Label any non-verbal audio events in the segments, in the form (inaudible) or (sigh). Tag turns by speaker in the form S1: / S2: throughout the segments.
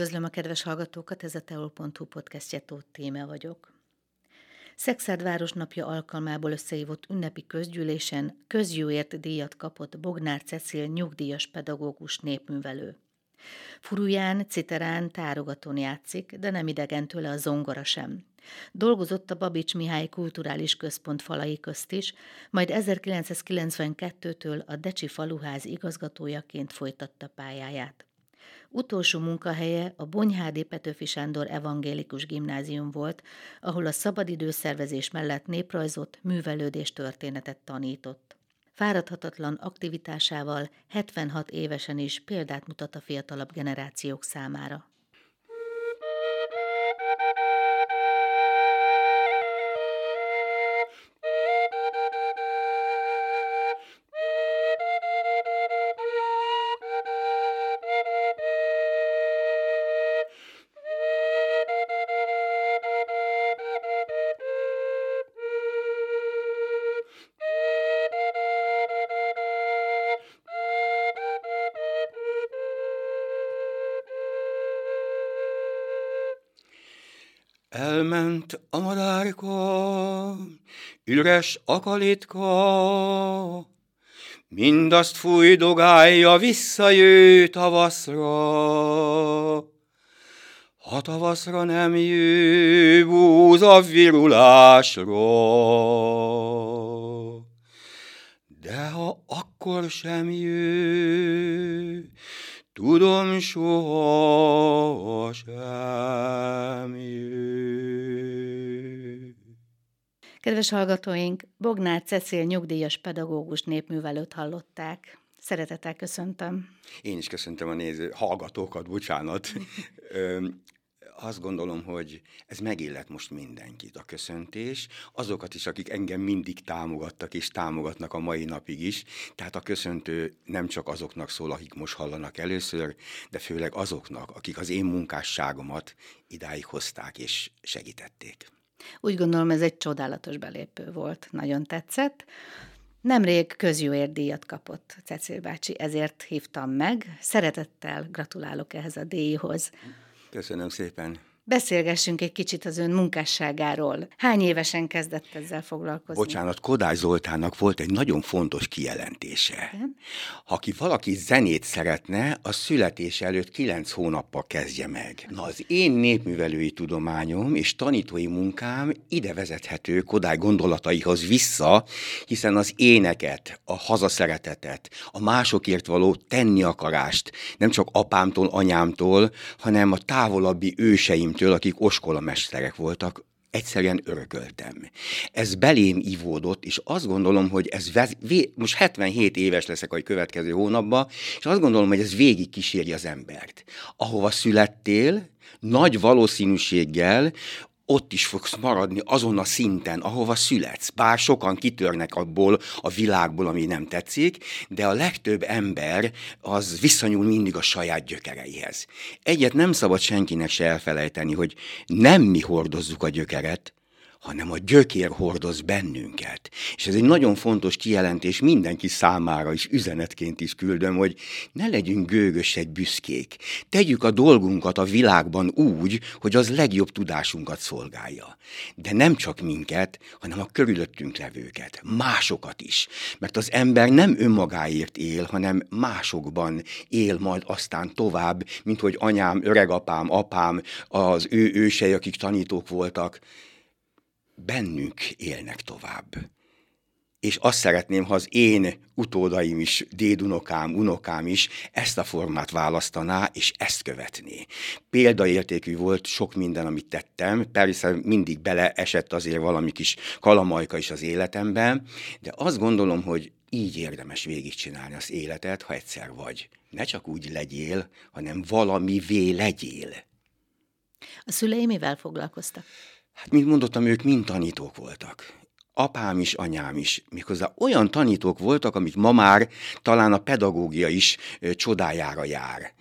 S1: Üdvözlöm a kedves hallgatókat, ez a teol.hu podcastje Tóth Téme vagyok. Szexárd városnapja alkalmából összehívott ünnepi közgyűlésen közjóért díjat kapott Bognár Cecil nyugdíjas pedagógus népművelő. Furuján, citerán, tárogatón játszik, de nem idegen tőle a zongora sem. Dolgozott a Babics Mihály Kulturális Központ falai közt is, majd 1992-től a Decsi Faluház igazgatójaként folytatta pályáját. Utolsó munkahelye a Bonyhádi Petőfi Sándor Evangélikus Gimnázium volt, ahol a szabadidőszervezés mellett néprajzot, művelődés történetet tanított. Fáradhatatlan aktivitásával 76 évesen is példát mutat a fiatalabb generációk számára.
S2: Elment a madárka, üres akalitka, mindazt fújdogálja, visszajő tavaszra. Ha tavaszra nem jő, a virulásra. De ha akkor sem jő, tudom soha sem jő.
S1: Kedves hallgatóink, Bognár Cecil nyugdíjas pedagógus népművelőt hallották. Szeretettel köszöntöm.
S2: Én is köszöntöm a néző hallgatókat, bocsánat (laughs) azt gondolom, hogy ez megillet most mindenkit, a köszöntés, azokat is, akik engem mindig támogattak és támogatnak a mai napig is. Tehát a köszöntő nem csak azoknak szól, akik most hallanak először, de főleg azoknak, akik az én munkásságomat idáig hozták és segítették.
S1: Úgy gondolom, ez egy csodálatos belépő volt, nagyon tetszett. Nemrég közjóért kapott Cecil bácsi, ezért hívtam meg. Szeretettel gratulálok ehhez a díjhoz.
S2: Köszönöm szépen.
S1: Beszélgessünk egy kicsit az ön munkásságáról. Hány évesen kezdett ezzel foglalkozni?
S2: Bocsánat, Kodály Zoltánnak volt egy nagyon fontos kijelentése. Igen? Ha ki valaki zenét szeretne, a születés előtt kilenc hónappal kezdje meg. Na, az én népművelői tudományom és tanítói munkám ide vezethető Kodály gondolataihoz vissza, hiszen az éneket, a hazaszeretetet, a másokért való tenni akarást nem csak apámtól, anyámtól, hanem a távolabbi őseim szüleimtől, akik oskolamesterek voltak, egyszerűen örököltem. Ez belém ivódott, és azt gondolom, hogy ez vez, vé, most 77 éves leszek a következő hónapban, és azt gondolom, hogy ez végig kíséri az embert. Ahova születtél, nagy valószínűséggel ott is fogsz maradni azon a szinten, ahova születsz. Bár sokan kitörnek abból a világból, ami nem tetszik, de a legtöbb ember az visszanyúl mindig a saját gyökereihez. Egyet nem szabad senkinek se elfelejteni, hogy nem mi hordozzuk a gyökeret, hanem a gyökér hordoz bennünket. És ez egy nagyon fontos kijelentés mindenki számára is, üzenetként is küldöm, hogy ne legyünk gőgösek, büszkék. Tegyük a dolgunkat a világban úgy, hogy az legjobb tudásunkat szolgálja. De nem csak minket, hanem a körülöttünk levőket, másokat is. Mert az ember nem önmagáért él, hanem másokban él majd aztán tovább, mint hogy anyám, öregapám, apám, az ő ősei, akik tanítók voltak, bennünk élnek tovább. És azt szeretném, ha az én utódaim is, dédunokám, unokám is ezt a formát választaná, és ezt követné. Példaértékű volt sok minden, amit tettem, persze mindig beleesett azért valami kis kalamajka is az életemben, de azt gondolom, hogy így érdemes végigcsinálni az életet, ha egyszer vagy. Ne csak úgy legyél, hanem valamivé legyél.
S1: A szüleim mivel foglalkoztak?
S2: Hát, mint mondottam, ők mind tanítók voltak. Apám is, anyám is. Méghozzá olyan tanítók voltak, amit ma már talán a pedagógia is csodájára jár.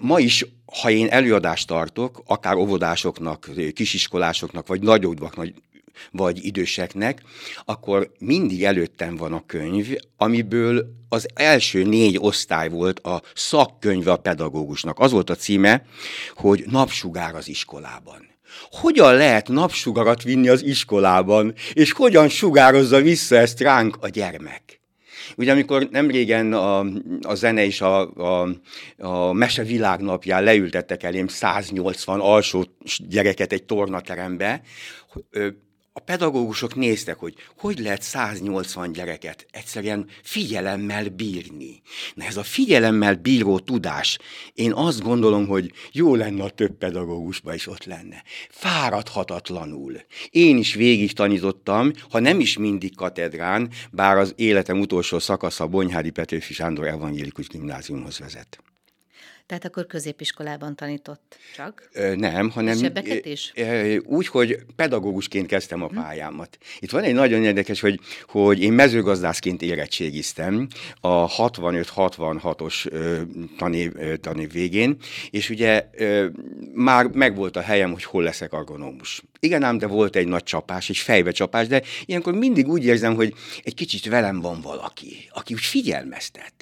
S2: Ma is, ha én előadást tartok, akár óvodásoknak, kisiskolásoknak, vagy nagyobbaknak, vagy időseknek, akkor mindig előttem van a könyv, amiből az első négy osztály volt a szakkönyve a pedagógusnak. Az volt a címe, hogy napsugár az iskolában. Hogyan lehet napsugarat vinni az iskolában, és hogyan sugározza vissza ezt ránk a gyermek? Ugye amikor nem régen a, a zene és a, a, a mese világnapján leültettek elém 180 alsó gyereket egy tornaterembe, a pedagógusok néztek, hogy hogy lehet 180 gyereket egyszerűen figyelemmel bírni. Na ez a figyelemmel bíró tudás, én azt gondolom, hogy jó lenne a több pedagógusban is ott lenne. Fáradhatatlanul. Én is végig tanítottam, ha nem is mindig katedrán, bár az életem utolsó szakasza Bonyhádi Petőfi Sándor Evangélikus Gimnáziumhoz vezet.
S1: Tehát akkor középiskolában tanított csak?
S2: Nem, hanem
S1: Sebbeket is?
S2: úgy, hogy pedagógusként kezdtem a mhm. pályámat. Itt van egy nagyon érdekes, hogy, hogy én mezőgazdászként érettségiztem a 65-66-os tanév, tanév végén, és ugye már megvolt a helyem, hogy hol leszek agonómus. Igen ám, de volt egy nagy csapás, egy fejbe csapás, de ilyenkor mindig úgy érzem, hogy egy kicsit velem van valaki, aki úgy figyelmeztet.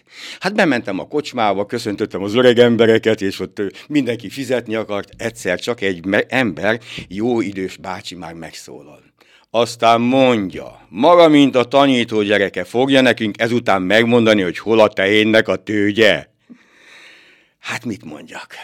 S2: Hát bementem a kocsmába, köszöntöttem az öreg embereket, és ott mindenki fizetni akart, egyszer csak egy ember, jó idős bácsi már megszólal. Aztán mondja, maga, mint a tanító gyereke, fogja nekünk ezután megmondani, hogy hol a tehénnek a tőgye? Hát mit mondjak?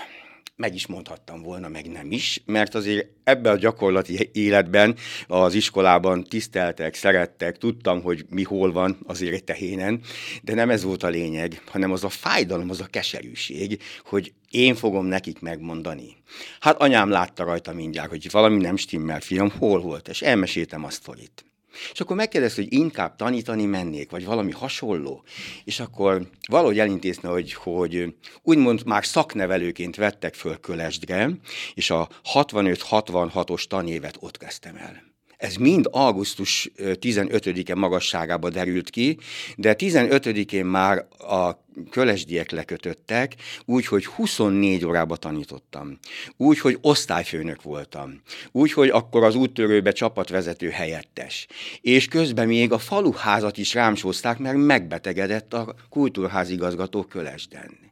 S2: Meg is mondhattam volna, meg nem is, mert azért ebben a gyakorlati életben az iskolában tiszteltek, szerettek, tudtam, hogy mi hol van azért egy tehénen, de nem ez volt a lényeg, hanem az a fájdalom, az a keserűség, hogy én fogom nekik megmondani. Hát anyám látta rajta mindjárt, hogy valami nem stimmel, fiam, hol volt, és elmeséltem azt sztorit. És akkor megkérdezte, hogy inkább tanítani mennék, vagy valami hasonló. És akkor valahogy elintézne, hogy, hogy úgymond már szaknevelőként vettek föl Kölesdre, és a 65-66-os tanévet ott kezdtem el. Ez mind augusztus 15-e magasságába derült ki, de 15-én már a kölesdiek lekötöttek, úgy, hogy 24 órába tanítottam. Úgy, hogy osztályfőnök voltam. Úgy, hogy akkor az úttörőbe csapatvezető helyettes. És közben még a faluházat is rámsózták, mert megbetegedett a kultúrházigazgató Kölesden.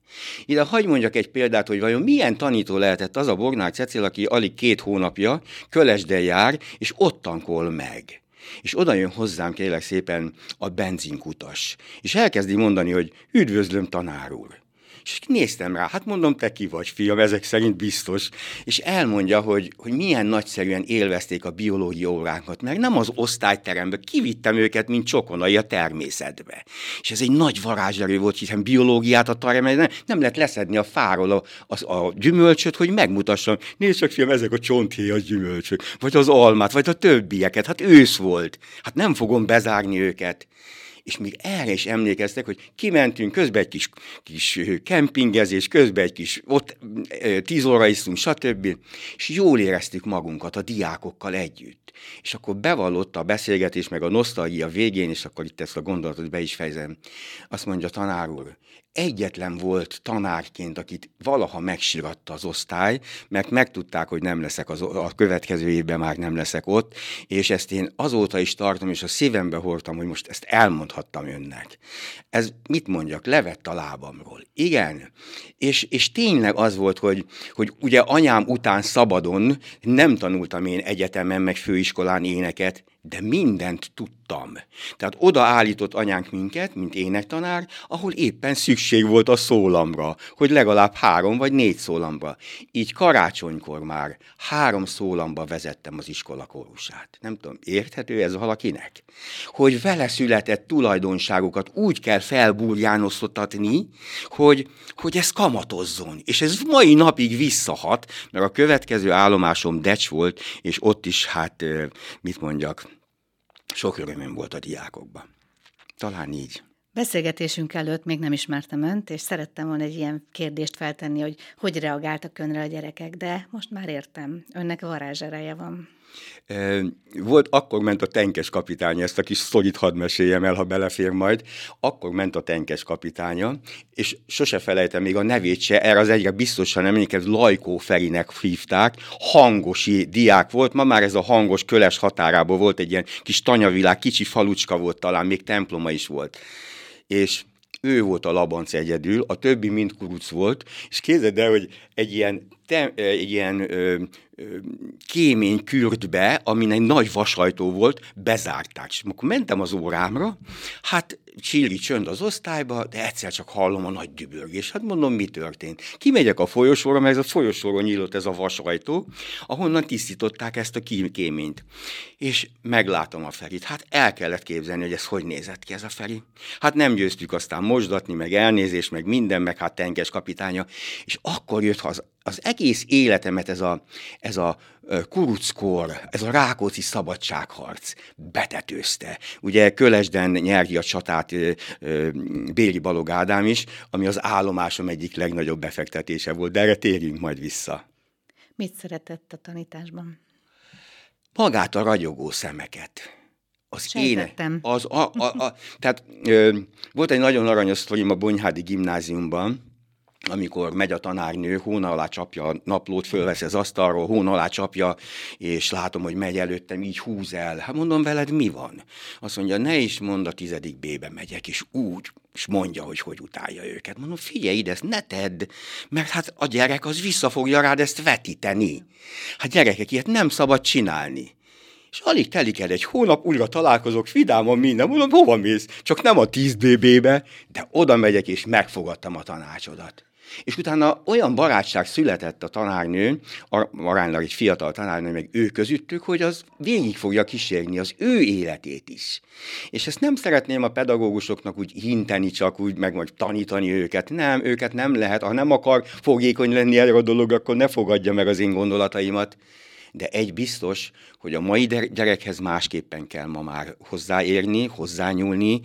S2: Ide hagy mondjak egy példát, hogy vajon milyen tanító lehetett az a Bornák Cecil, aki alig két hónapja Kölesden jár, és ott tankol meg és oda jön hozzám kérlek szépen a benzinkutas, és elkezdi mondani, hogy üdvözlöm tanár úr. És néztem rá, hát mondom, te ki vagy, fiam, ezek szerint biztos. És elmondja, hogy, hogy milyen nagyszerűen élvezték a biológia óránkat, mert nem az osztályterembe, kivittem őket, mint csokonai a természetbe. És ez egy nagy varázserő volt, hiszen biológiát a teremben nem, nem lehet leszedni a fáról a, a, a gyümölcsöt, hogy megmutassam. Nézd csak, fiam, ezek a csonthéjas gyümölcsök, vagy az almát, vagy a többieket. Hát ősz volt. Hát nem fogom bezárni őket és még erre is emlékeztek, hogy kimentünk, közben egy kis, kis kempingezés, közben egy kis, ott tíz óra isztunk, stb. És jól éreztük magunkat a diákokkal együtt. És akkor bevallott a beszélgetés, meg a nosztalgia végén, és akkor itt ezt a gondolatot be is fejezem. Azt mondja tanár úr, egyetlen volt tanárként, akit valaha megsiratta az osztály, mert megtudták, hogy nem leszek az, a következő évben már nem leszek ott, és ezt én azóta is tartom, és a szívembe hordtam, hogy most ezt elmondhattam önnek. Ez mit mondjak, levett a lábamról. Igen, és, és tényleg az volt, hogy, hogy ugye anyám után szabadon nem tanultam én egyetemen, meg főiskolán éneket, de mindent tudtam. Tehát oda állított anyánk minket, mint énektanár, ahol éppen szükség volt a szólamra, hogy legalább három vagy négy szólamba. Így karácsonykor már három szólamba vezettem az iskola kórusát. Nem tudom, érthető ez valakinek? Hogy vele született tulajdonságokat úgy kell felburjánoztatni, hogy, hogy ez kamatozzon. És ez mai napig visszahat, mert a következő állomásom Decs volt, és ott is, hát, mit mondjak, sok örömöm volt a diákokban. Talán így.
S1: Beszélgetésünk előtt még nem ismertem önt, és szerettem volna egy ilyen kérdést feltenni, hogy hogy reagáltak önre a gyerekek, de most már értem. Önnek varázsereje van.
S2: Volt, akkor ment a tenkes kapitánya, ezt a kis sztorit hadd meséljem el, ha belefér majd. Akkor ment a tenkes kapitánya, és sose felejtem még a nevét se, erre az egyre biztosan emlékez, Lajkó Ferinek hívták, hangosi diák volt, ma már ez a hangos köles határából volt egy ilyen kis tanyavilág, kicsi falucska volt talán, még temploma is volt. És ő volt a labanc egyedül, a többi mind kuruc volt, és képzeld el, hogy egy ilyen, te, egy ilyen ö, kémény kürtbe, amin egy nagy vasajtó volt, bezárták. És akkor mentem az órámra, hát csíri csönd az osztályba, de egyszer csak hallom a nagy dübörgés. Hát mondom, mi történt? Kimegyek a folyosóra, mert ez a folyosóra nyílt ez a vasajtó, ahonnan tisztították ezt a kéményt. És meglátom a Ferit. Hát el kellett képzelni, hogy ez hogy nézett ki ez a Feri. Hát nem győztük aztán mosdatni, meg elnézés, meg minden, meg hát tenkes kapitánya. És akkor jött haza az egész életemet ez a, ez a kuruckor, ez a Rákóczi szabadságharc betetőzte. Ugye Kölesden nyergi a csatát Béli Balog Ádám is, ami az állomásom egyik legnagyobb befektetése volt, de erre térjünk majd vissza.
S1: Mit szeretett a tanításban?
S2: Magát a ragyogó szemeket
S1: az éne,
S2: az a, a, a, tehát ö, volt egy nagyon aranyos sztorim a Bonyhádi gimnáziumban, amikor megy a tanárnő, hóna alá csapja a naplót, fölvesz az asztalról, hóna alá csapja, és látom, hogy megy előttem, így húz el. Hát mondom, veled mi van? Azt mondja, ne is mond, a tizedik B-be megyek, és úgy, és mondja, hogy hogy utálja őket. Mondom, figyelj ide, ezt ne tedd, mert hát a gyerek az vissza fogja rád ezt vetíteni. Hát gyerekek, ilyet nem szabad csinálni. És alig telik el egy hónap, újra találkozok, vidáman minden, mondom, hova mész? Csak nem a 10 BB-be, de oda megyek, és megfogadtam a tanácsodat. És utána olyan barátság született a tanárnő, aránylag egy fiatal tanárnő, meg ő közöttük, hogy az végig fogja kísérni az ő életét is. És ezt nem szeretném a pedagógusoknak úgy hinteni, csak úgy meg majd tanítani őket. Nem, őket nem lehet. Ha nem akar fogékony lenni erre a dolog, akkor ne fogadja meg az én gondolataimat. De egy biztos, hogy a mai gyerekhez másképpen kell ma már hozzáérni, hozzányúlni,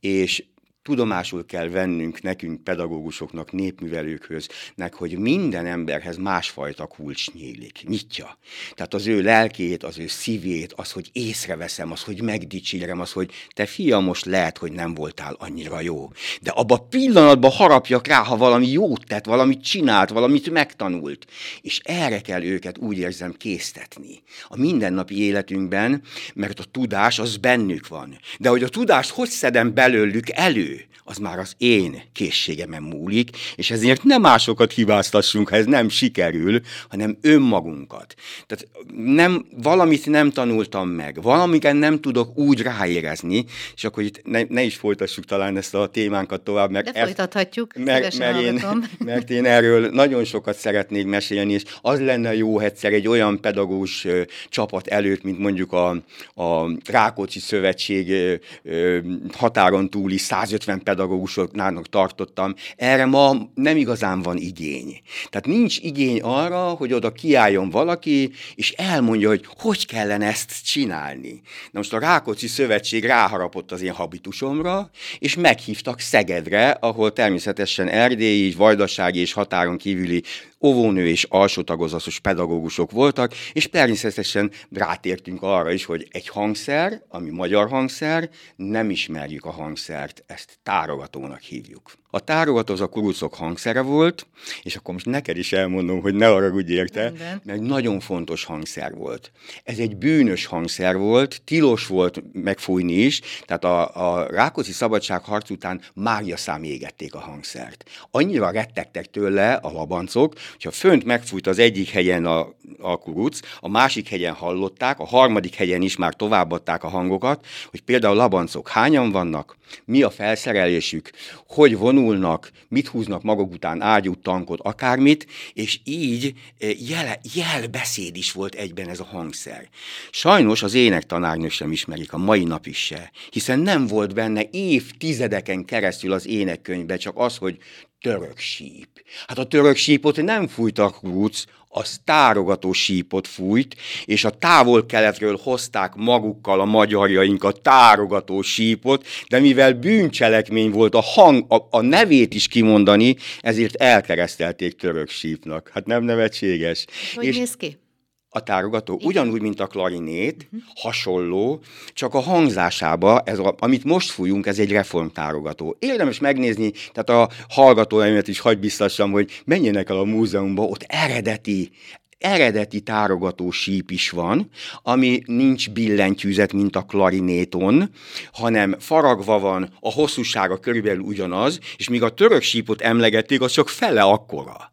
S2: és tudomásul kell vennünk nekünk, pedagógusoknak, népművelőkhöz, nek, hogy minden emberhez másfajta kulcs nyílik, nyitja. Tehát az ő lelkét, az ő szívét, az, hogy észreveszem, az, hogy megdicsérem, az, hogy te fiam, most lehet, hogy nem voltál annyira jó. De abba a pillanatban harapjak rá, ha valami jót tett, valamit csinált, valamit megtanult. És erre kell őket úgy érzem késztetni. A mindennapi életünkben, mert a tudás az bennük van. De hogy a tudást hogy szedem belőlük elő, az már az én készségemen múlik, és ezért nem másokat hibáztassunk, ha ez nem sikerül, hanem önmagunkat. Tehát nem, valamit nem tanultam meg, valamiken nem tudok úgy ráérezni, és akkor itt ne, ne is folytassuk talán ezt a témánkat tovább.
S1: Mert De folytathatjuk,
S2: mert, mert, én, (laughs) mert én erről nagyon sokat szeretnék mesélni, és az lenne jó egyszer egy olyan pedagógus ö, csapat előtt, mint mondjuk a, a Rákóczi Szövetség ö, ö, határon túli 150 150 pedagógusoknának tartottam, erre ma nem igazán van igény. Tehát nincs igény arra, hogy oda kiálljon valaki, és elmondja, hogy hogy kellene ezt csinálni. Na most a Rákóczi Szövetség ráharapott az én habitusomra, és meghívtak Szegedre, ahol természetesen erdélyi, vajdasági és határon kívüli óvónő és alsó tagozatos pedagógusok voltak, és természetesen rátértünk arra is, hogy egy hangszer, ami magyar hangszer, nem ismerjük a hangszert, ezt tárogatónak hívjuk. A tárogató az a kurucok hangszere volt, és akkor most neked is elmondom, hogy ne haragudj érte, Minden. mert nagyon fontos hangszer volt. Ez egy bűnös hangszer volt, tilos volt megfújni is, tehát a, a Rákóczi szabadságharc után mágia szám égették a hangszert. Annyira rettegtek tőle a labancok, hogyha fönt megfújt az egyik helyen a, a kuruc, a másik helyen hallották, a harmadik helyen is már továbbadták a hangokat, hogy például labancok hányan vannak, mi a felszerelésük, hogy vonulnak, mit húznak maguk után, ágyút, tankot, akármit, és így eh, jele, jelbeszéd is volt egyben ez a hangszer. Sajnos az énektanárnő sem ismerik, a mai nap is se, hiszen nem volt benne évtizedeken keresztül az énekkönyvben csak az, hogy török síp. Hát a török sípot nem fújtak rúc, az tárogató sípot fújt, és a távol-keletről hozták magukkal a magyarjaink a tárogató sípot, de mivel bűncselekmény volt a hang, a, a nevét is kimondani, ezért elkeresztelték török sípnak. Hát nem nevetséges.
S1: Hogy és néz ki?
S2: A tárogató, Igen. ugyanúgy, mint a klarinét, uh-huh. hasonló, csak a hangzásába, ez a, amit most fújunk, ez egy reformtárogató. Érdemes megnézni, tehát a hallgatóimat is hagy biztassam, hogy menjenek el a múzeumba, ott eredeti, eredeti tárogató síp is van, ami nincs billentyűzet, mint a klarinéton, hanem faragva van, a hosszúsága körülbelül ugyanaz, és míg a török sípot emlegették, az csak fele akkora.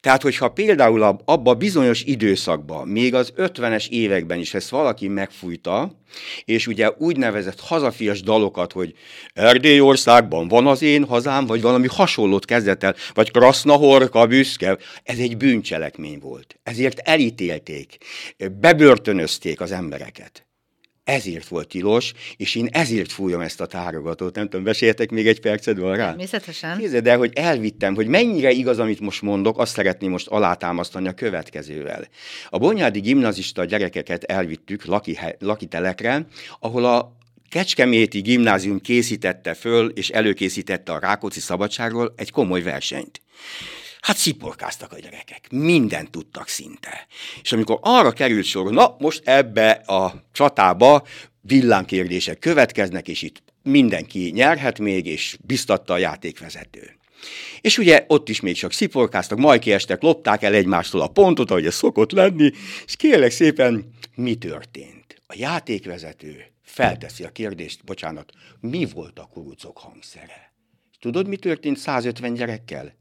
S2: Tehát, hogyha például abba bizonyos időszakban, még az 50-es években is ezt valaki megfújta, és ugye úgynevezett hazafias dalokat, hogy Erdélyországban van az én hazám, vagy valami hasonlót kezdett el, vagy Krasznahorka büszke, ez egy bűncselekmény volt. Ezért elítélték, bebörtönözték az embereket ezért volt tilos, és én ezért fújom ezt a tárogatót. Nem tudom, beszéltek még egy percet van rá?
S1: Természetesen.
S2: Képzeld el, hogy elvittem, hogy mennyire igaz, amit most mondok, azt szeretném most alátámasztani a következővel. A Bonyádi gimnazista gyerekeket elvittük laki, lakitelekre, ahol a Kecskeméti gimnázium készítette föl, és előkészítette a Rákóczi szabadságról egy komoly versenyt. Hát sziporkáztak a gyerekek, mindent tudtak szinte. És amikor arra került sor, na most ebbe a csatába villámkérdések következnek, és itt mindenki nyerhet még, és biztatta a játékvezető. És ugye ott is még csak sziporkáztak, majd kiestek, lopták el egymástól a pontot, ahogy ez szokott lenni, és kérlek szépen, mi történt? A játékvezető felteszi a kérdést, bocsánat, mi volt a kurucok hangszere? Tudod, mi történt 150 gyerekkel?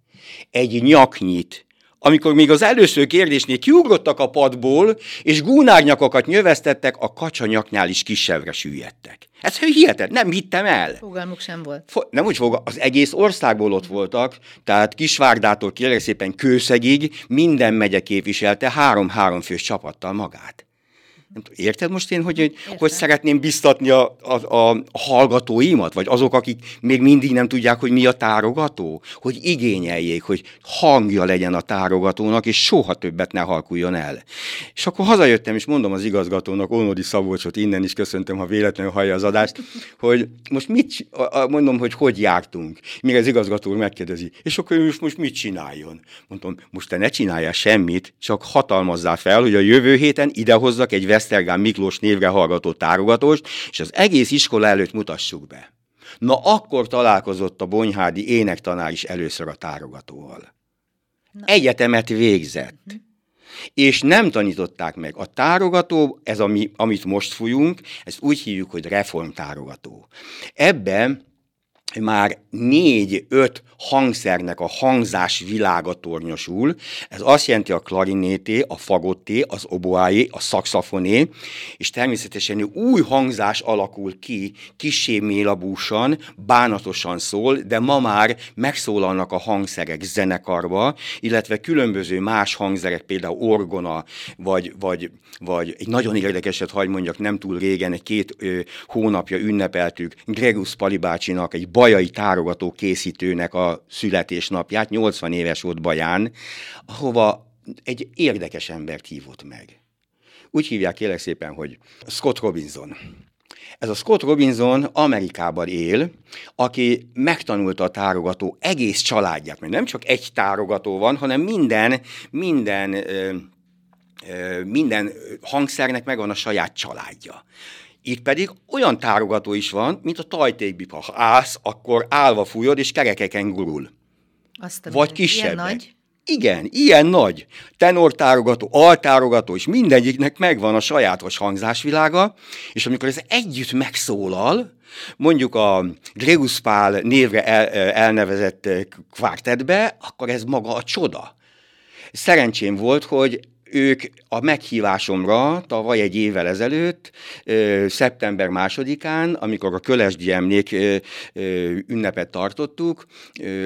S2: Egy nyaknyit, amikor még az először kérdésnél kiugrottak a padból, és gúnárnyakokat nyövesztettek, a kacsanyaknál is kisebbre süllyedtek. Ez hihetet, nem hittem el.
S1: Fogalmuk sem volt.
S2: Fo- nem úgy fog, az egész országból ott voltak, tehát Kisvárdától kérlek szépen Kőszegig minden megye képviselte három-három fős csapattal magát. Nem tudom, érted most én, hogy, hogy szeretném biztatni a, a, a hallgatóimat, vagy azok, akik még mindig nem tudják, hogy mi a tárogató? Hogy igényeljék, hogy hangja legyen a tárogatónak, és soha többet ne halkuljon el. És akkor hazajöttem, és mondom az igazgatónak, Onodi Szabolcsot, innen is köszöntöm, ha véletlenül hallja az adást, (laughs) hogy most mit, mondom, hogy hogy jártunk. Mire az igazgató megkérdezi, és akkor most, most mit csináljon? Mondom, most te ne csináljál semmit, csak hatalmazzál fel, hogy a jövő héten idehozzak egy Esztergán Miklós névre hallgató tárogatóst, és az egész iskola előtt mutassuk be. Na akkor találkozott a Bonyhádi énektanár is először a tárogatóval. Na. Egyetemet végzett. Uh-huh. És nem tanították meg. A tárogató, ez ami, amit most fújunk, ezt úgy hívjuk, hogy reformtárogató. Ebben már négy-öt hangszernek a hangzás világa tornyosul. Ez azt jelenti a klarinété, a fagotté, az oboáé, a szakszafoné, és természetesen új hangzás alakul ki, kisé mélabúsan, bánatosan szól, de ma már megszólalnak a hangszerek zenekarba, illetve különböző más hangszerek, például orgona, vagy, vagy, vagy egy nagyon érdekeset, hagy mondjak, nem túl régen, egy két ö, hónapja ünnepeltük Gregus Palibácsinak, egy bajai tárogató készítőnek a születésnapját, 80 éves volt Baján, ahova egy érdekes embert hívott meg. Úgy hívják kérlek szépen, hogy Scott Robinson. Ez a Scott Robinson Amerikában él, aki megtanulta a tárogató egész családját, mert nem csak egy tárogató van, hanem minden, minden, minden hangszernek megvan a saját családja. Itt pedig olyan tárogató is van, mint a tajtékbipa. Ha állsz, akkor állva fújod, és kerekeken gurul. Azt Vagy kisebb. Nagy? Igen, ilyen nagy. Tenortárogató, altárogató, és mindegyiknek megvan a sajátos hangzásvilága, és amikor ez együtt megszólal, mondjuk a Greus Pál névre el, elnevezett kvártetbe, akkor ez maga a csoda. Szerencsém volt, hogy ők a meghívásomra tavaly egy évvel ezelőtt, szeptember másodikán, amikor a Kölesdi emlék ünnepet tartottuk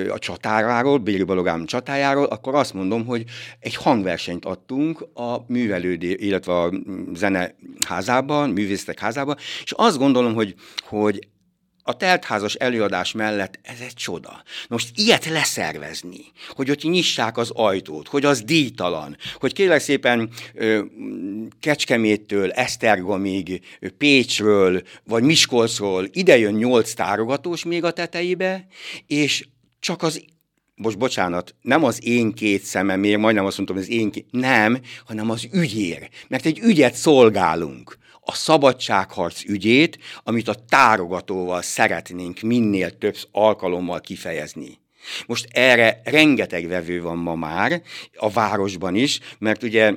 S2: a csatáráról, Béli Balogám csatájáról, akkor azt mondom, hogy egy hangversenyt adtunk a művelődé, illetve a zeneházában, művészek házában, és azt gondolom, hogy, hogy a teltházas előadás mellett ez egy csoda. Most ilyet leszervezni, hogy ott nyissák az ajtót, hogy az díjtalan, hogy kérlek szépen Kecskeméttől, Esztergomig, Pécsről, vagy Miskolcról idejön nyolc tárogatós még a tetejébe, és csak az most bocsánat, nem az én két szememért, majdnem azt mondtam, az én két, nem, hanem az ügyér. Mert egy ügyet szolgálunk. A szabadságharc ügyét, amit a tárogatóval szeretnénk minél több alkalommal kifejezni. Most erre rengeteg vevő van ma már, a városban is, mert ugye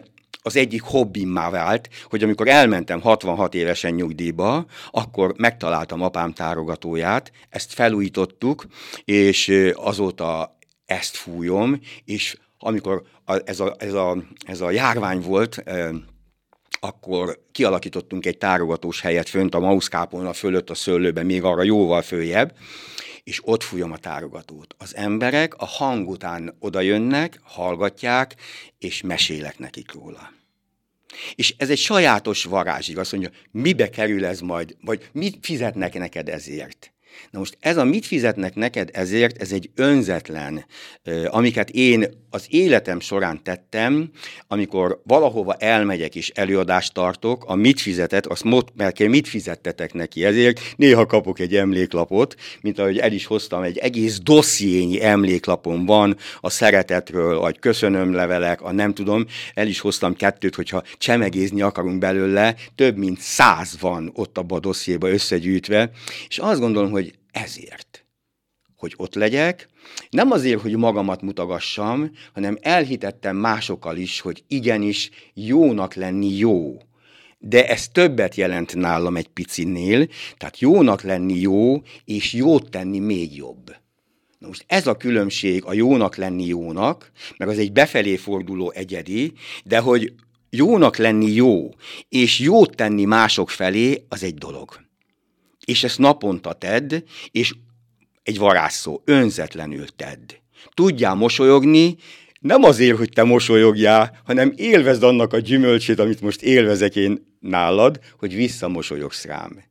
S2: az egyik hobbimmá vált, hogy amikor elmentem 66 évesen nyugdíjba, akkor megtaláltam apám tárogatóját, ezt felújítottuk, és azóta ezt fújom, és amikor ez a, ez a, ez a járvány volt, akkor kialakítottunk egy tárogatós helyet fönt a Mauszkápolna fölött a szőlőben, még arra jóval följebb, és ott fújom a tárogatót. Az emberek a hang után oda jönnek, hallgatják, és mesélek nekik róla. És ez egy sajátos varázs, azt mondja, mibe kerül ez majd, vagy mit fizetnek neked ezért. Na most ez a mit fizetnek neked ezért, ez egy önzetlen, amiket én az életem során tettem, amikor valahova elmegyek és előadást tartok, a mit fizetet, azt mert mit fizettetek neki ezért, néha kapok egy emléklapot, mint ahogy el is hoztam, egy egész dossziényi emléklapom van a szeretetről, vagy köszönömlevelek, a nem tudom, el is hoztam kettőt, hogyha csemegézni akarunk belőle, több mint száz van ott abban a dossziéba összegyűjtve, és azt gondolom, hogy ezért, hogy ott legyek, nem azért, hogy magamat mutagassam, hanem elhitettem másokkal is, hogy igenis jónak lenni jó. De ez többet jelent nálam egy picinél, tehát jónak lenni jó, és jót tenni még jobb. Na most ez a különbség a jónak lenni jónak, meg az egy befelé forduló egyedi, de hogy jónak lenni jó, és jót tenni mások felé, az egy dolog és ezt naponta tedd, és egy varázsszó, önzetlenül tedd. Tudjál mosolyogni, nem azért, hogy te mosolyogjál, hanem élvezd annak a gyümölcsét, amit most élvezek én nálad, hogy visszamosolyogsz rám.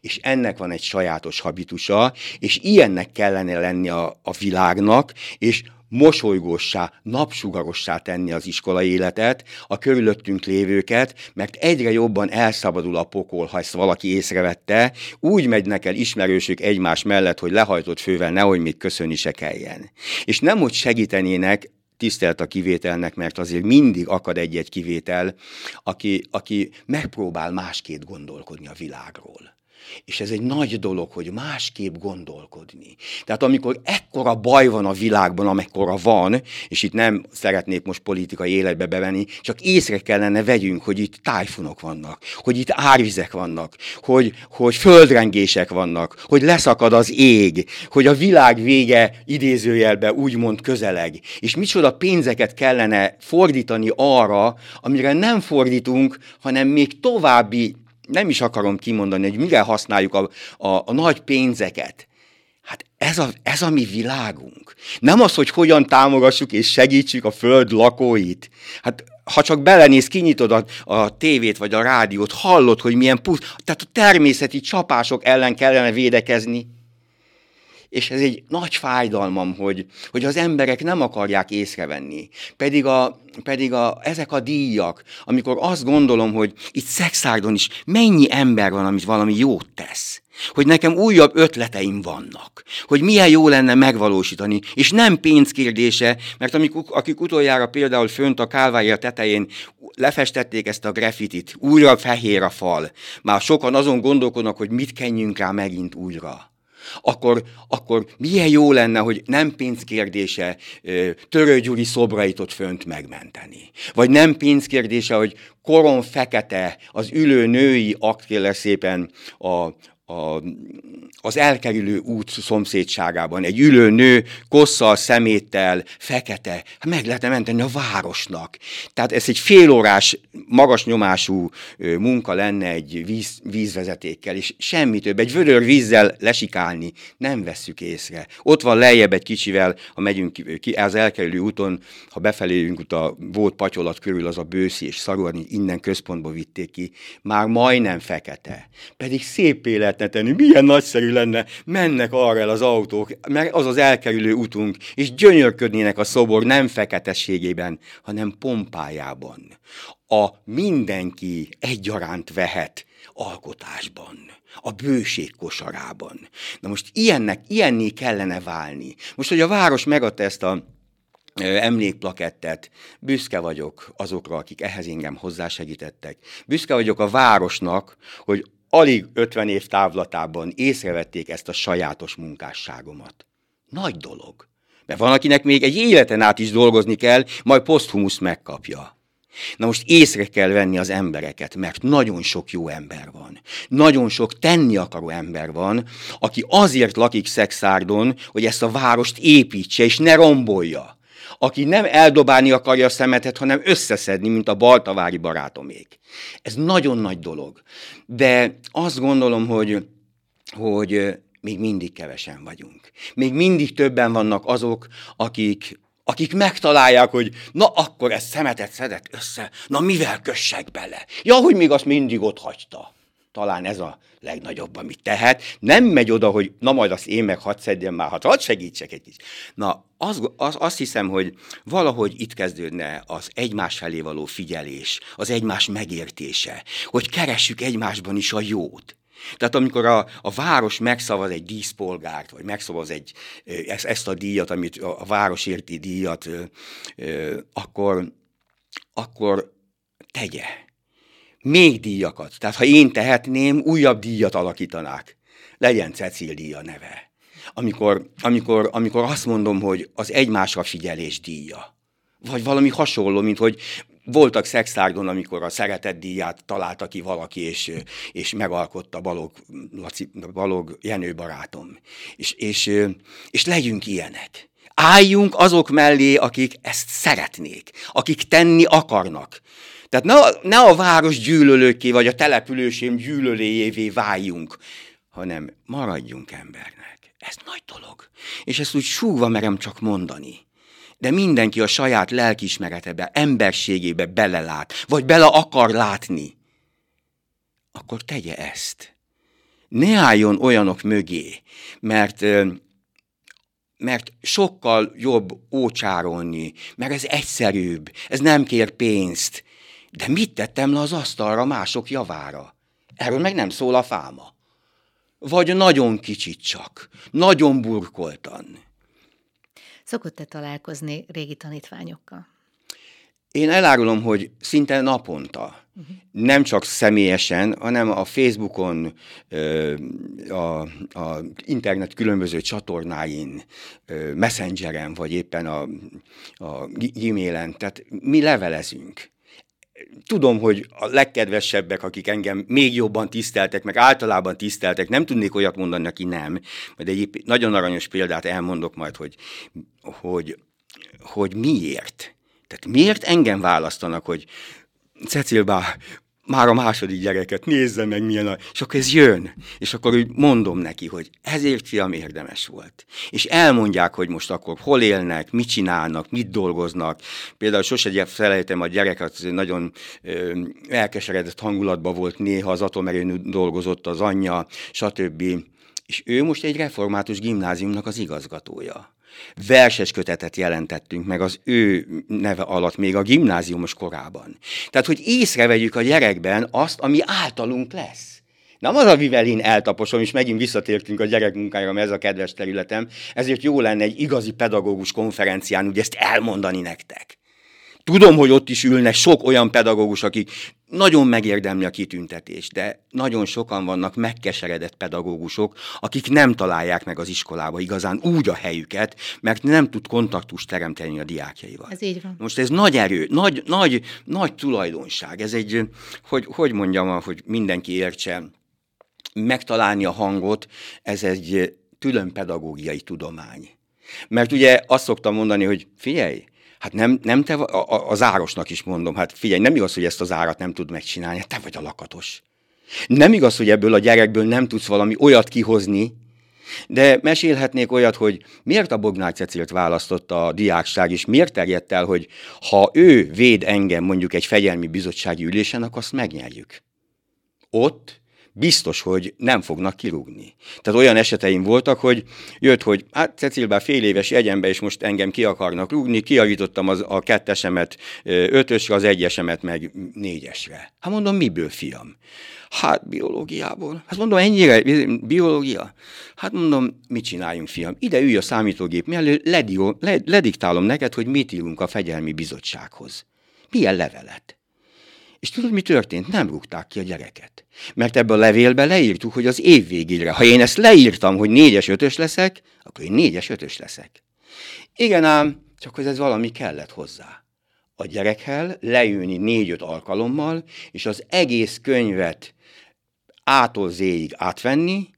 S2: És ennek van egy sajátos habitusa, és ilyennek kellene lenni a, a világnak, és mosolygossá, napsugarossá tenni az iskola életet, a körülöttünk lévőket, mert egyre jobban elszabadul a pokol, ha ezt valaki észrevette, úgy megynek el ismerősök egymás mellett, hogy lehajtott fővel nehogy még köszönni se kelljen. És nem, hogy segítenének, tisztelt a kivételnek, mert azért mindig akad egy-egy kivétel, aki, aki megpróbál másként gondolkodni a világról. És ez egy nagy dolog, hogy másképp gondolkodni. Tehát amikor ekkora baj van a világban, amekkora van, és itt nem szeretnék most politikai életbe bevenni, csak észre kellene vegyünk, hogy itt tájfunok vannak, hogy itt árvizek vannak, hogy, hogy földrengések vannak, hogy leszakad az ég, hogy a világ vége idézőjelbe úgymond közeleg. És micsoda pénzeket kellene fordítani arra, amire nem fordítunk, hanem még további nem is akarom kimondani, hogy mire használjuk a, a, a nagy pénzeket. Hát ez a, ez a mi világunk. Nem az, hogy hogyan támogassuk és segítsük a föld lakóit. Hát ha csak belenéz, kinyitod a, a tévét vagy a rádiót, hallod, hogy milyen pusz, tehát a természeti csapások ellen kellene védekezni és ez egy nagy fájdalmam, hogy, hogy az emberek nem akarják észrevenni. Pedig, a, pedig a, ezek a díjak, amikor azt gondolom, hogy itt Szexárdon is mennyi ember van, amit valami jót tesz. Hogy nekem újabb ötleteim vannak, hogy milyen jó lenne megvalósítani, és nem pénzkérdése, mert amikor, akik utoljára például fönt a Kálvária tetején lefestették ezt a graffitit, újra fehér a fal, már sokan azon gondolkodnak, hogy mit kenjünk rá megint újra akkor, akkor milyen jó lenne, hogy nem pénzkérdése Törő Gyuri szobrait ott fönt megmenteni. Vagy nem pénzkérdése, hogy koron fekete az ülő női akt szépen a, a, az elkerülő út szomszédságában egy ülő nő kosszal, szeméttel, fekete, hát meg lehetne menteni a városnak. Tehát ez egy félórás, magas nyomású munka lenne egy víz, vízvezetékkel, és semmi több. Egy vödör vízzel lesikálni nem vesszük észre. Ott van lejjebb egy kicsivel, ha megyünk ki, az elkerülő úton, ha befelé ut a volt patyolat körül, az a bőszi és szarorni, innen központba vitték ki, már majdnem fekete. Pedig szép élet lehetne tenni, milyen nagyszerű lenne, mennek arra el az autók, mert az az elkerülő utunk, és gyönyörködnének a szobor nem feketességében, hanem pompájában. A mindenki egyaránt vehet alkotásban, a bőség kosarában. Na most ilyennek, ilyenné kellene válni. Most, hogy a város megadta ezt a emlékplakettet. Büszke vagyok azokra, akik ehhez engem hozzásegítettek. Büszke vagyok a városnak, hogy alig 50 év távlatában észrevették ezt a sajátos munkásságomat. Nagy dolog. Mert van, akinek még egy életen át is dolgozni kell, majd poszthumusz megkapja. Na most észre kell venni az embereket, mert nagyon sok jó ember van. Nagyon sok tenni akaró ember van, aki azért lakik Szexárdon, hogy ezt a várost építse és ne rombolja aki nem eldobálni akarja a szemetet, hanem összeszedni, mint a baltavári barátomék. Ez nagyon nagy dolog. De azt gondolom, hogy, hogy még mindig kevesen vagyunk. Még mindig többen vannak azok, akik, akik megtalálják, hogy na akkor ez szemetet szedett össze, na mivel kössek bele? Ja, hogy még azt mindig ott hagyta. Talán ez a legnagyobb, amit tehet. Nem megy oda, hogy na majd azt én meg hadd szedjem már, hadd segítsek egy kis. Na, az, az, azt hiszem, hogy valahogy itt kezdődne az egymás felé való figyelés, az egymás megértése, hogy keressük egymásban is a jót. Tehát amikor a, a város megszavaz egy díszpolgárt, vagy megszavaz egy, ezt, ezt a díjat, amit a, a város érti díjat, akkor, akkor tegye még díjakat. Tehát ha én tehetném, újabb díjat alakítanák. Legyen Cecil díja neve. Amikor, amikor, amikor azt mondom, hogy az egymásra figyelés díja. Vagy valami hasonló, mint hogy voltak szextárgon, amikor a szeretett díját találta ki valaki, és, és megalkotta Balog, Laci, Balog Jenő barátom. És, és, és legyünk ilyenek. Álljunk azok mellé, akik ezt szeretnék, akik tenni akarnak. Tehát ne, ne a város gyűlölőké, vagy a települősém gyűlöléjévé váljunk, hanem maradjunk embernek. Ez nagy dolog. És ezt úgy súgva merem csak mondani. De mindenki a saját lelkismeretebe, emberségébe belelát, vagy bele akar látni. Akkor tegye ezt. Ne álljon olyanok mögé, mert mert sokkal jobb ócsárolni, mert ez egyszerűbb, ez nem kér pénzt, de mit tettem le az asztalra mások javára? Erről meg nem szól a fáma. Vagy nagyon kicsit csak, nagyon burkoltan.
S1: Szokott-e találkozni régi tanítványokkal?
S2: Én elárulom, hogy szinte naponta, uh-huh. nem csak személyesen, hanem a Facebookon, a, a internet különböző csatornáin, Messengeren, vagy éppen a, a e-mailen, tehát mi levelezünk tudom, hogy a legkedvesebbek, akik engem még jobban tiszteltek, meg általában tiszteltek, nem tudnék olyat mondani, aki nem. Majd egy nagyon aranyos példát elmondok majd, hogy, hogy, hogy miért. Tehát miért engem választanak, hogy Cecilbá, már a második gyereket, nézze meg milyen a... És akkor ez jön. És akkor úgy mondom neki, hogy ezért fiam érdemes volt. És elmondják, hogy most akkor hol élnek, mit csinálnak, mit dolgoznak. Például sose felejtem a gyereket, nagyon ö, elkeseredett hangulatban volt néha, az atomerőn dolgozott az anyja, stb. És ő most egy református gimnáziumnak az igazgatója verses kötetet jelentettünk meg az ő neve alatt még a gimnáziumos korában. Tehát, hogy észrevegyük a gyerekben azt, ami általunk lesz. Nem az, amivel én eltaposom, és megint visszatértünk a gyerekmunkára, mert ez a kedves területem, ezért jó lenne egy igazi pedagógus konferencián ugye ezt elmondani nektek. Tudom, hogy ott is ülnek sok olyan pedagógus, akik nagyon megérdemli a kitüntetést, de nagyon sokan vannak megkeseredett pedagógusok, akik nem találják meg az iskolába igazán úgy a helyüket, mert nem tud kontaktust teremteni a diákjaival.
S1: Ez így van.
S2: Most ez nagy erő, nagy, nagy, nagy tulajdonság. Ez egy, hogy, hogy mondjam, hogy mindenki értse, megtalálni a hangot, ez egy külön pedagógiai tudomány. Mert ugye azt szoktam mondani, hogy figyelj, Hát nem, nem te, a, a, az árosnak is mondom, hát figyelj, nem igaz, hogy ezt az árat nem tud megcsinálni, hát te vagy a lakatos. Nem igaz, hogy ebből a gyerekből nem tudsz valami olyat kihozni, de mesélhetnék olyat, hogy miért a Bognár Cecilt választotta a diákság, és miért terjedt el, hogy ha ő véd engem mondjuk egy fegyelmi bizottsági ülésen, akkor azt megnyerjük. Ott biztos, hogy nem fognak kirúgni. Tehát olyan eseteim voltak, hogy jött, hogy hát Cecil, bár fél éves jegyembe, és most engem ki akarnak rúgni, kiavítottam az, a kettesemet ötösre, az egyesemet meg négyesre. Hát mondom, miből, fiam? Hát biológiából. Hát mondom, ennyire biológia? Hát mondom, mit csináljunk, fiam? Ide ülj a számítógép mellé, lediktálom neked, hogy mit írunk a fegyelmi bizottsághoz. Milyen levelet? És tudod, mi történt? Nem rúgták ki a gyereket. Mert ebbe a levélbe leírtuk, hogy az év végére, ha én ezt leírtam, hogy négyes ötös leszek, akkor én négyes ötös leszek. Igen ám, csak hogy ez valami kellett hozzá. A gyerekkel leülni négy-öt alkalommal, és az egész könyvet ától zéig átvenni,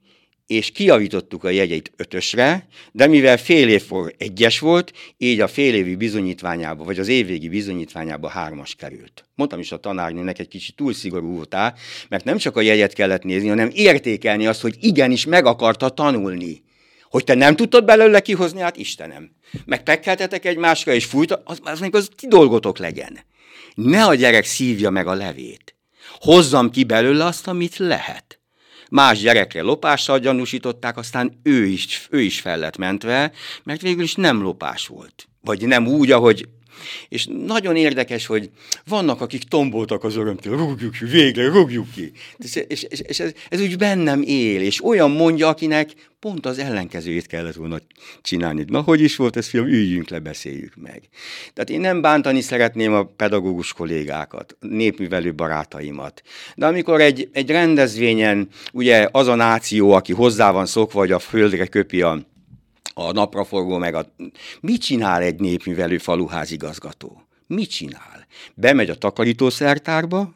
S2: és kiavítottuk a jegyeit ötösre, de mivel fél évkor egyes volt, így a fél évi bizonyítványába, vagy az évvégi bizonyítványába hármas került. Mondtam is a tanárnőnek egy kicsit túl szigorú voltál, mert nem csak a jegyet kellett nézni, hanem értékelni azt, hogy igenis meg akarta tanulni. Hogy te nem tudtad belőle kihozni, hát Istenem. Meg pekkeltetek egymásra, és fújta, az, az még az ti dolgotok legyen. Ne a gyerek szívja meg a levét. Hozzam ki belőle azt, amit lehet más gyerekre lopással gyanúsították, aztán ő is, ő is fel lett mentve, mert végül is nem lopás volt. Vagy nem úgy, ahogy és nagyon érdekes, hogy vannak, akik tomboltak az örömtől, rúgjuk ki, végre, rúgjuk ki. És, és, és, és ez, ez úgy bennem él, és olyan mondja, akinek pont az ellenkezőjét kellett volna csinálni. Na, hogy is volt ez, fiam, üljünk le, beszéljük meg. Tehát én nem bántani szeretném a pedagógus kollégákat, népművelő barátaimat. De amikor egy, egy rendezvényen, ugye az a náció, aki hozzá van szokva, hogy a földre köpi a a napraforgó, meg a... Mit csinál egy népművelő faluházigazgató? Mit csinál? Bemegy a takarítószertárba,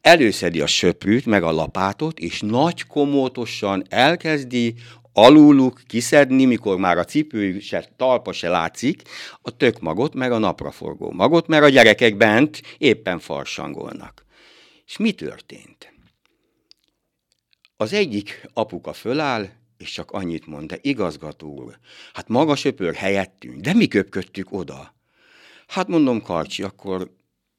S2: előszedi a söprűt, meg a lapátot, és nagy komótosan elkezdi aluluk kiszedni, mikor már a cipőjük se, talpa se látszik, a tök magot, meg a napraforgó magot, mert a gyerekek bent éppen farsangolnak. És mi történt? Az egyik apuka föláll, és csak annyit mond, de igazgató úr, hát maga söpör helyettünk, de mi köpködtük oda. Hát mondom, Karcsi, akkor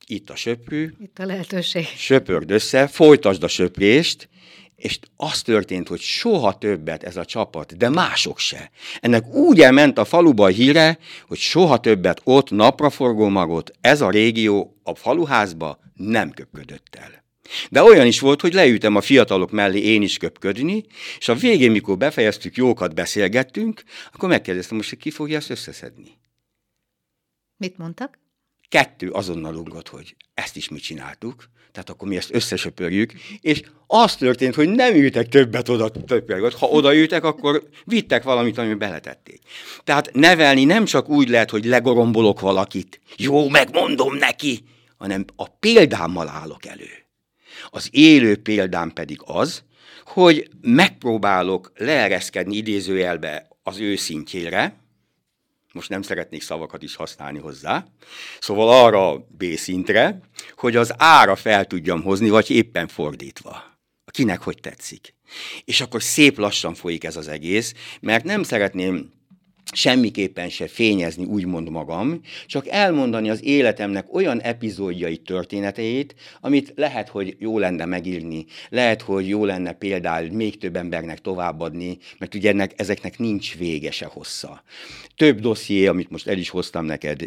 S2: itt a söprű.
S1: Itt a lehetőség.
S2: Söpörd össze, folytasd a söprést, és az történt, hogy soha többet ez a csapat, de mások se. Ennek úgy elment a faluba a híre, hogy soha többet ott napraforgó magot ez a régió a faluházba nem köpködött el. De olyan is volt, hogy leültem a fiatalok mellé én is köpködni, és a végén, mikor befejeztük, jókat beszélgettünk, akkor megkérdeztem most, hogy ki fogja ezt összeszedni.
S1: Mit mondtak?
S2: Kettő azonnal ugrott, hogy ezt is mi csináltuk, tehát akkor mi ezt összesöpörjük, és az történt, hogy nem ültek többet oda többet. Ha odaültek, akkor vittek valamit, amiben beletették. Tehát nevelni nem csak úgy lehet, hogy legorombolok valakit, jó, megmondom neki, hanem a példámmal állok elő. Az élő példám pedig az, hogy megpróbálok leereszkedni idézőjelbe az ő szintjére, most nem szeretnék szavakat is használni hozzá, szóval arra a B szintre, hogy az ára fel tudjam hozni, vagy éppen fordítva. Kinek hogy tetszik. És akkor szép lassan folyik ez az egész, mert nem szeretném semmiképpen se fényezni, úgymond magam, csak elmondani az életemnek olyan epizódjai történeteit, amit lehet, hogy jó lenne megírni, lehet, hogy jó lenne például még több embernek továbbadni, mert ugye ennek, ezeknek nincs vége se hossza. Több dosszié, amit most el is hoztam neked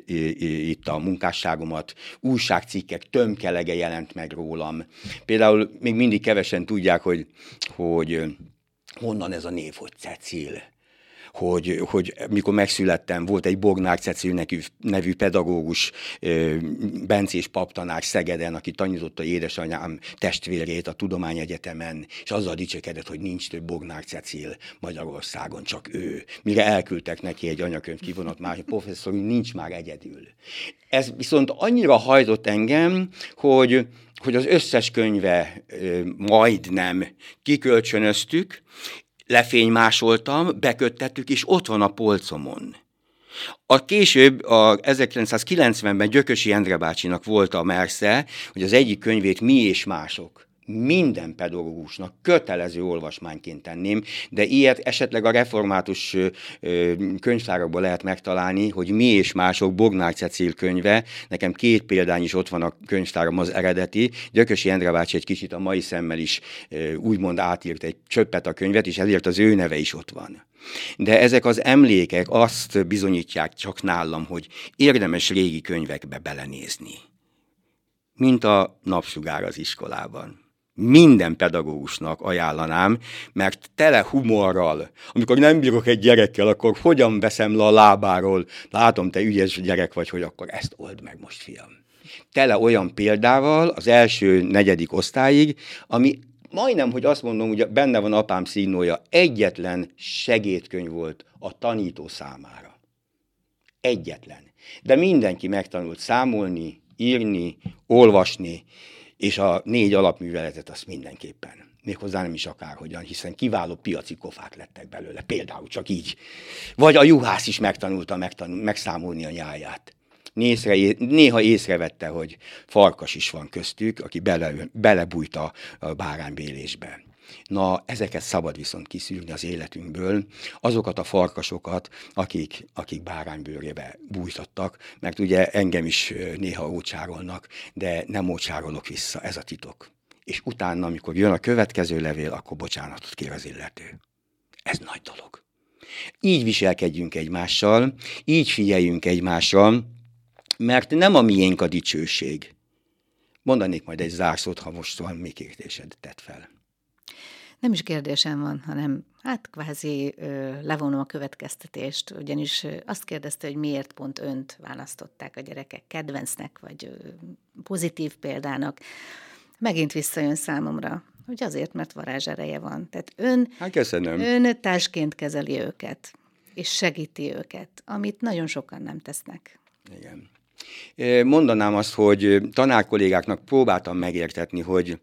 S2: itt a munkásságomat, újságcikkek tömkelege jelent meg rólam. Például még mindig kevesen tudják, hogy, hogy honnan ez a név, hogy Cecil hogy, hogy mikor megszülettem, volt egy Bognár Cecil nevű, nevű pedagógus, bencés paptanár Szegeden, aki tanította édesanyám testvérét a Tudományegyetemen, és azzal dicsekedett, hogy nincs több Bognár Cecil Magyarországon, csak ő. Mire elküldtek neki egy anyakönyv kivonat, más professzor, nincs már egyedül. Ez viszont annyira hajtott engem, hogy hogy az összes könyve majdnem kikölcsönöztük, lefénymásoltam, beköttettük, és ott van a polcomon. A később, a 1990-ben Gyökösi Endre bácsinak volt a mersze, hogy az egyik könyvét Mi és mások minden pedagógusnak kötelező olvasmányként tenném, de ilyet esetleg a református könyvtárakból lehet megtalálni, hogy mi és mások Bognár Cecil könyve, nekem két példány is ott van a könyvtáram az eredeti, Gyökösi Endre bácsi egy kicsit a mai szemmel is úgymond átírt egy csöppet a könyvet, és ezért az ő neve is ott van. De ezek az emlékek azt bizonyítják csak nálam, hogy érdemes régi könyvekbe belenézni. Mint a napsugár az iskolában minden pedagógusnak ajánlanám, mert tele humorral, amikor nem bírok egy gyerekkel, akkor hogyan veszem le a lábáról, látom, te ügyes gyerek vagy, hogy akkor ezt old meg most, fiam. Tele olyan példával az első negyedik osztályig, ami majdnem, hogy azt mondom, hogy benne van apám színója, egyetlen segédkönyv volt a tanító számára. Egyetlen. De mindenki megtanult számolni, írni, olvasni, és a négy alapműveletet azt mindenképpen. Méghozzá nem is akárhogyan, hiszen kiváló piaci kofák lettek belőle, például csak így. Vagy a juhász is megtanulta megtanul, megszámolni a nyáját. Nézre, néha észrevette, hogy farkas is van köztük, aki bele, belebújt a, báránybélésbe. Na, ezeket szabad viszont kiszűrni az életünkből, azokat a farkasokat, akik, akik báránybőrébe bújtattak, mert ugye engem is néha ócsárolnak, de nem ócsárolok vissza, ez a titok. És utána, amikor jön a következő levél, akkor bocsánatot kér az illető. Ez nagy dolog. Így viselkedjünk egymással, így figyeljünk egymásra, mert nem a miénk a dicsőség. Mondanék majd egy zárszót, ha most van még kérdésed, tett fel
S1: nem is kérdésem van, hanem hát kvázi ö, levonom a következtetést, ugyanis azt kérdezte, hogy miért pont önt választották a gyerekek kedvencnek, vagy ö, pozitív példának. Megint visszajön számomra, hogy azért, mert varázsereje van. Tehát ön,
S2: hát köszönöm.
S1: ön társként kezeli őket, és segíti őket, amit nagyon sokan nem tesznek.
S2: Igen. Mondanám azt, hogy tanárkollégáknak próbáltam megértetni, hogy,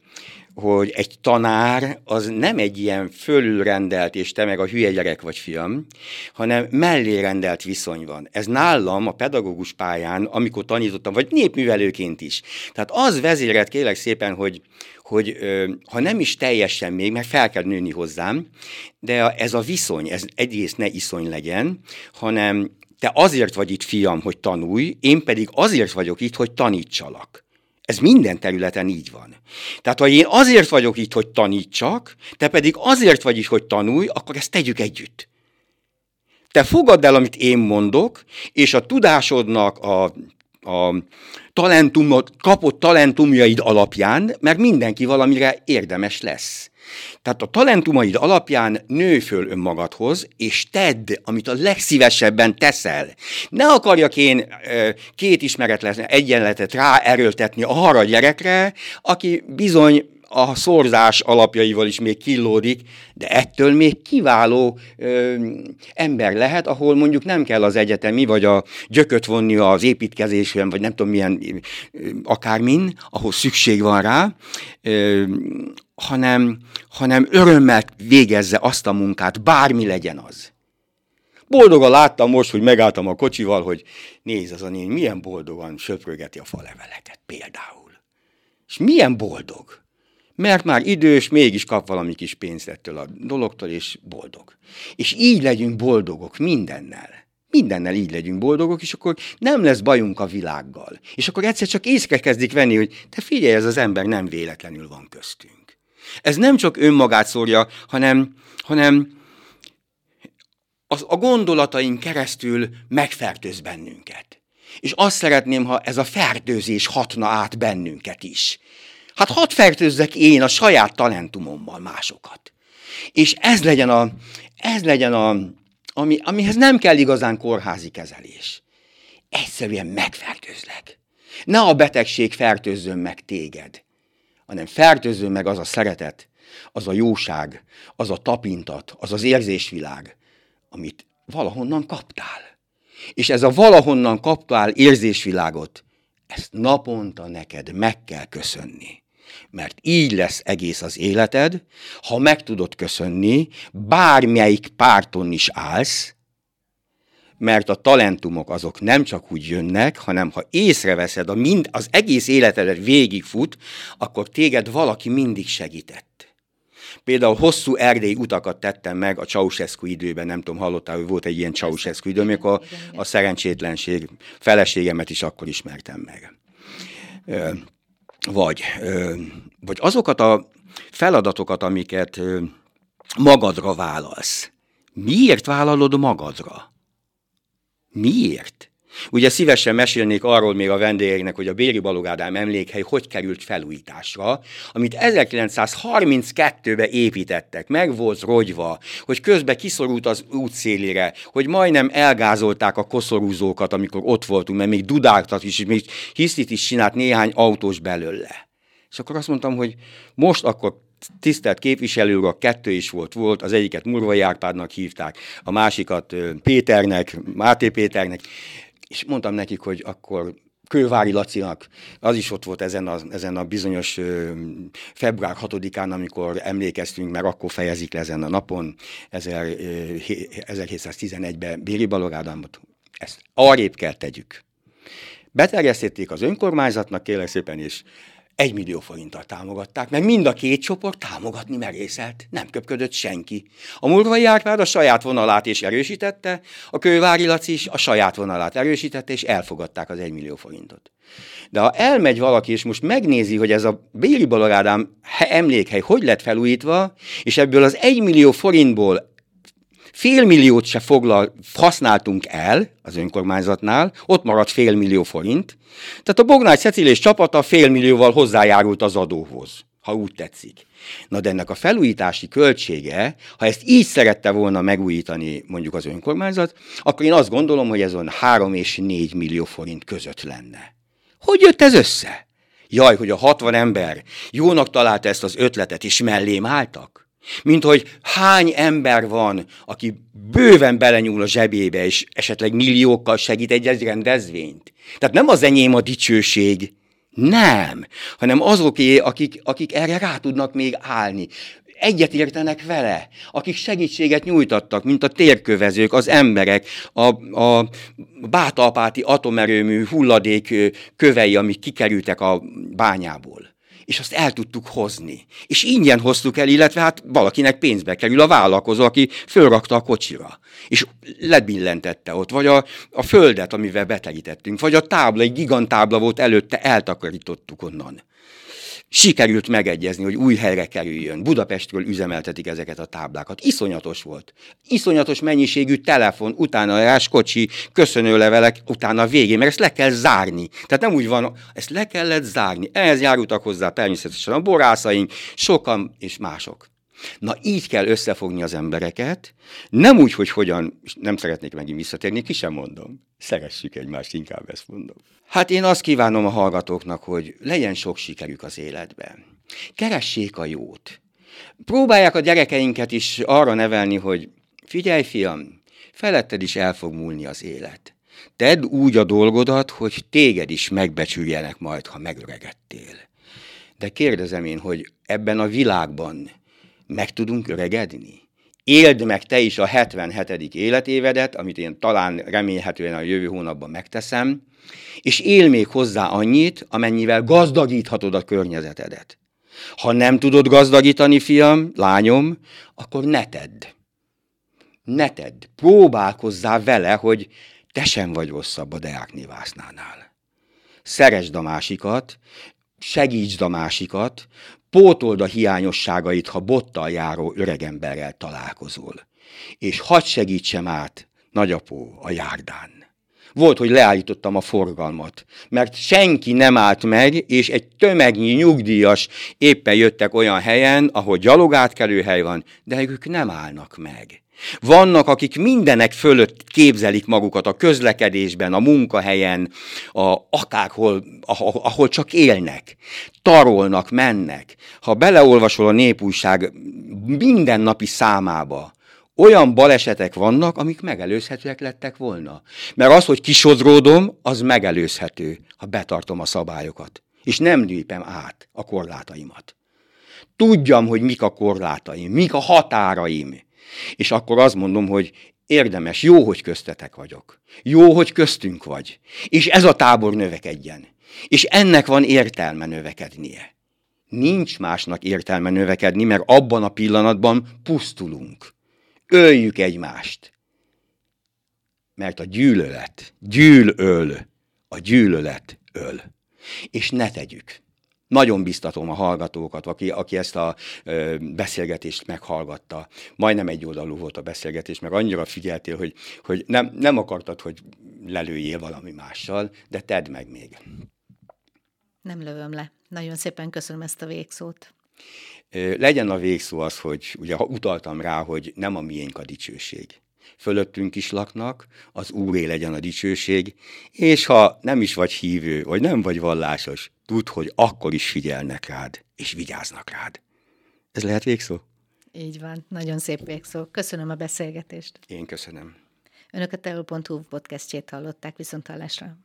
S2: hogy egy tanár az nem egy ilyen fölülrendelt, és te meg a hülye gyerek vagy fiam, hanem mellérendelt viszony van. Ez nálam a pedagógus pályán, amikor tanítottam, vagy népművelőként is. Tehát az vezéret kérlek szépen, hogy, hogy ha nem is teljesen még, mert fel kell nőni hozzám, de ez a viszony, ez egyrészt ne iszony legyen, hanem te azért vagy itt, fiam, hogy tanulj, én pedig azért vagyok itt, hogy tanítsalak. Ez minden területen így van. Tehát, ha én azért vagyok itt, hogy tanítsak, te pedig azért vagy itt, hogy tanulj, akkor ezt tegyük együtt. Te fogadd el, amit én mondok, és a tudásodnak a, a talentumot, kapott talentumjaid alapján, mert mindenki valamire érdemes lesz. Tehát a talentumaid alapján nő föl önmagadhoz, és tedd, amit a legszívesebben teszel. Ne akarjak én két ismeretlen egyenletet ráerőltetni arra a gyerekre, aki bizony a szorzás alapjaival is még killódik, de ettől még kiváló ö, ember lehet, ahol mondjuk nem kell az egyetemi, vagy a gyököt vonni az építkezésben, vagy nem tudom milyen, ö, akármin, ahol szükség van rá, ö, hanem, hanem örömmel végezze azt a munkát, bármi legyen az. Boldogan láttam most, hogy megálltam a kocsival, hogy nézd, az a néni milyen boldogan söprögeti a faleveleket például. És milyen boldog mert már idős, mégis kap valami kis pénzt ettől a dologtól, és boldog. És így legyünk boldogok mindennel. Mindennel így legyünk boldogok, és akkor nem lesz bajunk a világgal. És akkor egyszer csak észre kezdik venni, hogy te figyelj, ez az ember nem véletlenül van köztünk. Ez nem csak önmagát szórja, hanem, hanem az, a gondolataink keresztül megfertőz bennünket. És azt szeretném, ha ez a fertőzés hatna át bennünket is. Hát hadd fertőzzek én a saját talentumommal másokat. És ez legyen a, ez legyen a ami, amihez nem kell igazán kórházi kezelés. Egyszerűen megfertőzlek. Ne a betegség fertőzzön meg téged, hanem fertőzzön meg az a szeretet, az a jóság, az a tapintat, az az érzésvilág, amit valahonnan kaptál. És ez a valahonnan kaptál érzésvilágot, ezt naponta neked meg kell köszönni mert így lesz egész az életed, ha meg tudod köszönni, bármelyik párton is állsz, mert a talentumok azok nem csak úgy jönnek, hanem ha észreveszed, a mind, az egész életedet végigfut, akkor téged valaki mindig segített. Például hosszú erdély utakat tettem meg a Ceausescu időben, nem tudom, hallottál, hogy volt egy ilyen Ceausescu idő, amikor a, a szerencsétlenség feleségemet is akkor ismertem meg. Vagy, vagy azokat a feladatokat, amiket magadra válasz. Miért vállalod magadra? Miért? Ugye szívesen mesélnék arról még a vendégeknek, hogy a Béri Balogádám emlékhely hogy került felújításra, amit 1932-ben építettek, meg volt rogyva, hogy közben kiszorult az útszélére, hogy majdnem elgázolták a koszorúzókat, amikor ott voltunk, mert még dudáltat is, még hisztit is csinált néhány autós belőle. És akkor azt mondtam, hogy most akkor tisztelt képviselő, a kettő is volt, volt, az egyiket Murvai Árpádnak hívták, a másikat Péternek, Máté Péternek, és mondtam nekik, hogy akkor Kővári Lacinak, az is ott volt ezen a, ezen a bizonyos ö, február 6-án, amikor emlékeztünk, mert akkor fejezik le ezen a napon, 1711-ben Béri Balogádámot. Ezt arrébb kell tegyük. Beterjesztették az önkormányzatnak, kérlek szépen, és egy millió forinttal támogatták, mert mind a két csoport támogatni merészelt. Nem köpködött senki. A Murvai Árpád a saját vonalát is erősítette, a Kővári Laci is a saját vonalát erősítette, és elfogadták az egy millió forintot. De ha elmegy valaki, és most megnézi, hogy ez a Béli Balagádám emlékhely hogy lett felújítva, és ebből az egy millió forintból fél milliót se foglal, használtunk el az önkormányzatnál, ott maradt fél millió forint. Tehát a Bognár Cecilés csapata fél millióval hozzájárult az adóhoz, ha úgy tetszik. Na de ennek a felújítási költsége, ha ezt így szerette volna megújítani mondjuk az önkormányzat, akkor én azt gondolom, hogy ez olyan 3 és 4 millió forint között lenne. Hogy jött ez össze? Jaj, hogy a 60 ember jónak találta ezt az ötletet, és mellém álltak? Mint hogy hány ember van, aki bőven belenyúl a zsebébe, és esetleg milliókkal segít egy rendezvényt. Tehát nem az enyém a dicsőség, nem, hanem azoké, akik, akik erre rá tudnak még állni. Egyet értenek vele, akik segítséget nyújtattak, mint a térkövezők, az emberek, a, a bátalpáti atomerőmű hulladék kövei, amik kikerültek a bányából és azt el tudtuk hozni. És ingyen hoztuk el, illetve hát valakinek pénzbe kerül a vállalkozó, aki fölrakta a kocsira, és lebillentette ott, vagy a, a földet, amivel betelítettünk, vagy a tábla, egy gigantábla volt előtte, eltakarítottuk onnan sikerült megegyezni, hogy új helyre kerüljön. Budapestről üzemeltetik ezeket a táblákat. Iszonyatos volt. Iszonyatos mennyiségű telefon, utána rás kocsi, köszönőlevelek, utána a végén, mert ezt le kell zárni. Tehát nem úgy van, ezt le kellett zárni. Ehhez járultak hozzá természetesen a borászaink, sokan és mások. Na így kell összefogni az embereket, nem úgy, hogy hogyan, nem szeretnék megint visszatérni, ki sem mondom. Szeressük egymást, inkább ezt mondom. Hát én azt kívánom a hallgatóknak, hogy legyen sok sikerük az életben. Keressék a jót. Próbálják a gyerekeinket is arra nevelni, hogy figyelj, fiam, feletted is el fog múlni az élet. Tedd úgy a dolgodat, hogy téged is megbecsüljenek majd, ha megöregedtél. De kérdezem én, hogy ebben a világban meg tudunk öregedni? Éld meg te is a 77. életévedet, amit én talán remélhetően a jövő hónapban megteszem, és él még hozzá annyit, amennyivel gazdagíthatod a környezetedet. Ha nem tudod gazdagítani, fiam, lányom, akkor ne tedd. Ne tedd. Próbálkozzál vele, hogy te sem vagy rosszabb a Deák Nivásznánál. Szeresd a másikat, segítsd a másikat, pótold a hiányosságait, ha bottal járó öregemberrel találkozol. És hadd segítsem át, nagyapó, a járdán. Volt, hogy leállítottam a forgalmat, mert senki nem állt meg, és egy tömegnyi nyugdíjas éppen jöttek olyan helyen, ahol gyalogátkelő hely van, de ők nem állnak meg. Vannak, akik mindenek fölött képzelik magukat a közlekedésben, a munkahelyen, a, akárhol, ahol, ahol csak élnek. Tarolnak, mennek. Ha beleolvasol a népújság mindennapi számába, olyan balesetek vannak, amik megelőzhetőek lettek volna. Mert az, hogy kisodródom, az megelőzhető, ha betartom a szabályokat. És nem lépem át a korlátaimat. Tudjam, hogy mik a korlátaim, mik a határaim És akkor azt mondom, hogy érdemes, jó, hogy köztetek vagyok. Jó, hogy köztünk vagy. És ez a tábor növekedjen. És ennek van értelme növekednie. Nincs másnak értelme növekedni, mert abban a pillanatban pusztulunk. Öljük egymást. Mert a gyűlölet, gyűlöl, a gyűlölet öl. És ne tegyük. Nagyon biztatom a hallgatókat, aki, aki ezt a ö, beszélgetést meghallgatta. Majdnem egy oldalú volt a beszélgetés, meg annyira figyeltél, hogy, hogy nem, nem akartad, hogy lelőjél valami mással, de tedd meg még.
S1: Nem lövöm le. Nagyon szépen köszönöm ezt a végszót.
S2: Legyen a végszó az, hogy ugye utaltam rá, hogy nem a miénk a dicsőség. Fölöttünk is laknak, az Úré legyen a dicsőség, és ha nem is vagy hívő, vagy nem vagy vallásos, tudd, hogy akkor is figyelnek rád, és vigyáznak rád. Ez lehet végszó?
S1: Így van, nagyon szép végszó. Köszönöm a beszélgetést.
S2: Én köszönöm.
S1: Önök a teol.hu podcastjét hallották viszont hallásra.